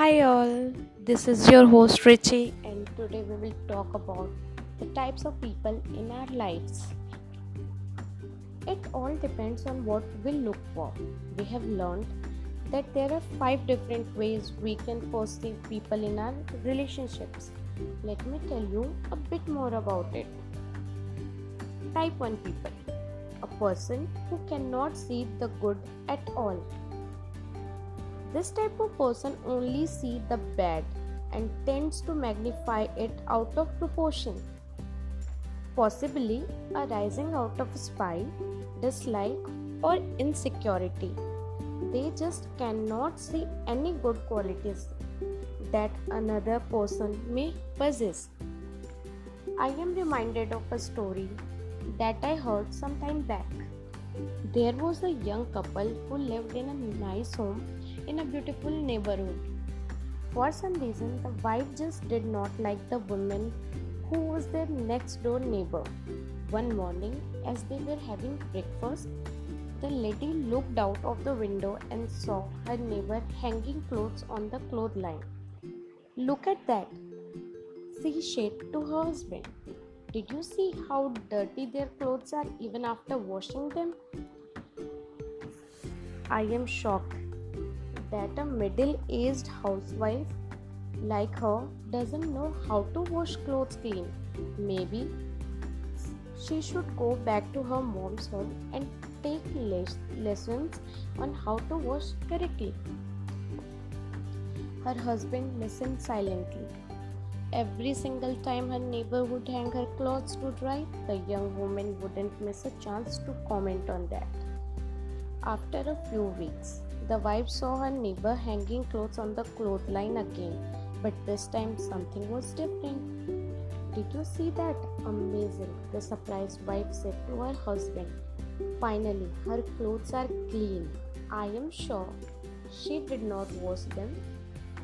Hi, all. This is your host Richie, and today we will talk about the types of people in our lives. It all depends on what we look for. We have learned that there are five different ways we can perceive people in our relationships. Let me tell you a bit more about it. Type 1 people a person who cannot see the good at all this type of person only sees the bad and tends to magnify it out of proportion, possibly arising out of spite, dislike, or insecurity. They just cannot see any good qualities that another person may possess. I am reminded of a story that I heard some time back. There was a young couple who lived in a nice home in a beautiful neighborhood. For some reason, the wife just did not like the woman who was their next door neighbor. One morning, as they were having breakfast, the lady looked out of the window and saw her neighbor hanging clothes on the clothesline. Look at that, she said to her husband. Did you see how dirty their clothes are even after washing them? I am shocked that a middle aged housewife like her doesn't know how to wash clothes clean. Maybe she should go back to her mom's home and take les- lessons on how to wash correctly. Her husband listened silently. Every single time her neighbor would hang her clothes to dry, the young woman wouldn't miss a chance to comment on that. After a few weeks, the wife saw her neighbor hanging clothes on the clothesline again, but this time something was different. Did you see that? Amazing, the surprised wife said to her husband. Finally, her clothes are clean. I am sure she did not wash them.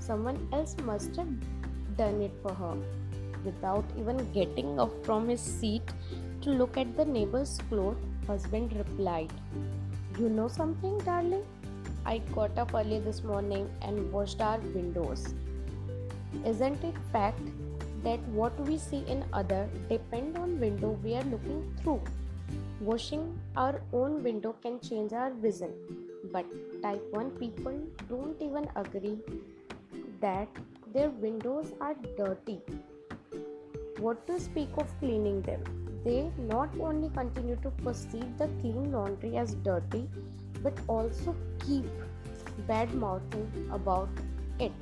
Someone else must have done it for her. Without even getting up from his seat to look at the neighbor's clothes, husband replied, You know something, darling? I got up early this morning and washed our windows. Isn't it fact that what we see in other depend on window we are looking through? Washing our own window can change our vision, but type 1 people don't even agree that their windows are dirty. What to speak of cleaning them? They not only continue to perceive the clean laundry as dirty, but also keep bad mouthing about it.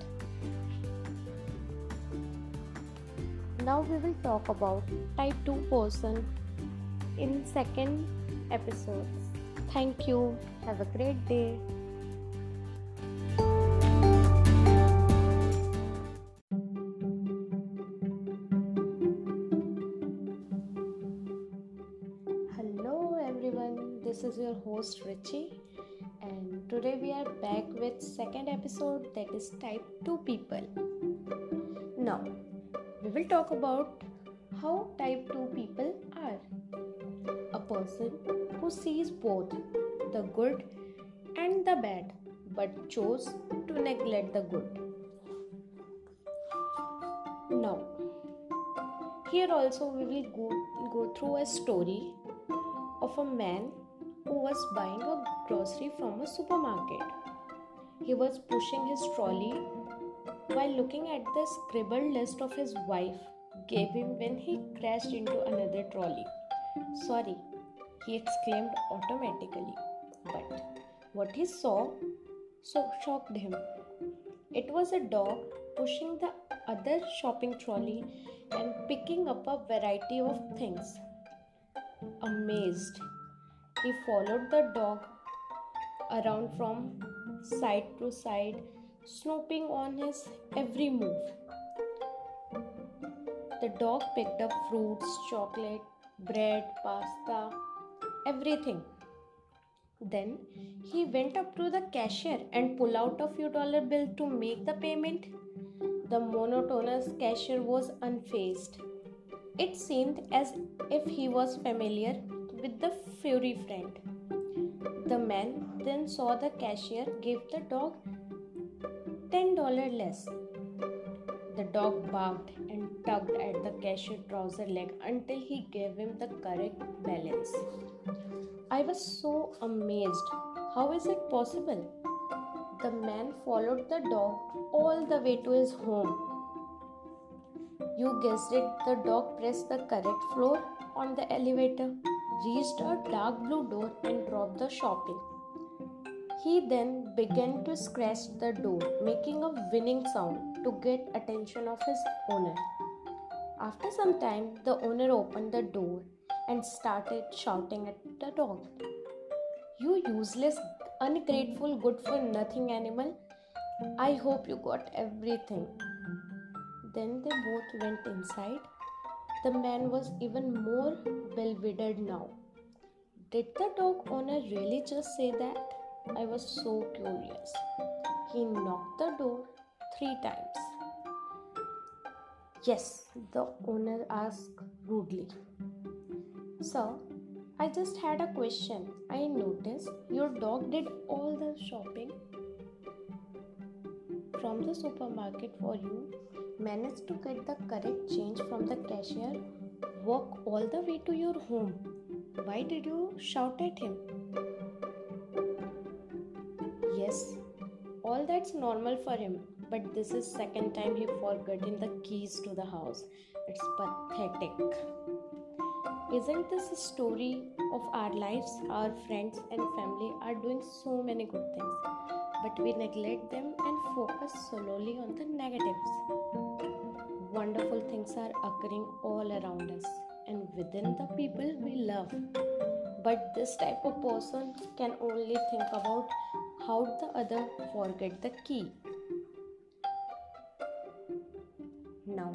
Now we will talk about type 2 person in second episode. Thank you. Have a great day. Hello everyone. This is your host Richie today we are back with second episode that is type 2 people. Now, we will talk about how type 2 people are. A person who sees both the good and the bad but chose to neglect the good. Now, here also we will go, go through a story of a man who was buying a grocery from a supermarket. He was pushing his trolley while looking at the scribbled list of his wife gave him when he crashed into another trolley. Sorry, he exclaimed automatically. But what he saw so shocked him. It was a dog pushing the other shopping trolley and picking up a variety of things. Amazed, he followed the dog around from side to side, snooping on his every move. The dog picked up fruits, chocolate, bread, pasta, everything. Then he went up to the cashier and pulled out a few dollar bill to make the payment. The monotonous cashier was unfazed. It seemed as if he was familiar with the furry friend. The man then saw the cashier give the dog $10 less. The dog barked and tugged at the cashier trouser leg until he gave him the correct balance. I was so amazed. How is it possible? The man followed the dog all the way to his home. You guessed it, the dog pressed the correct floor on the elevator, reached a dark blue door, and dropped the shopping. He then began to scratch the door, making a winning sound to get attention of his owner. After some time, the owner opened the door and started shouting at the dog. You useless, ungrateful, good for nothing animal. I hope you got everything. Then they both went inside. The man was even more bewildered now. Did the dog owner really just say that? I was so curious. He knocked the door three times. Yes, the owner asked rudely. Sir, I just had a question. I noticed your dog did all the shopping from the supermarket for you, managed to get the correct change from the cashier, walk all the way to your home. Why did you shout at him? Yes, all that's normal for him, but this is second time he forgotten the keys to the house. It's pathetic. Isn't this a story of our lives? Our friends and family are doing so many good things, but we neglect them and focus solely on the negatives. Are occurring all around us and within the people we love. But this type of person can only think about how the other forget the key. Now,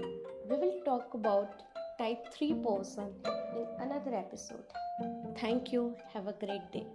we will talk about type 3 person in another episode. Thank you. Have a great day.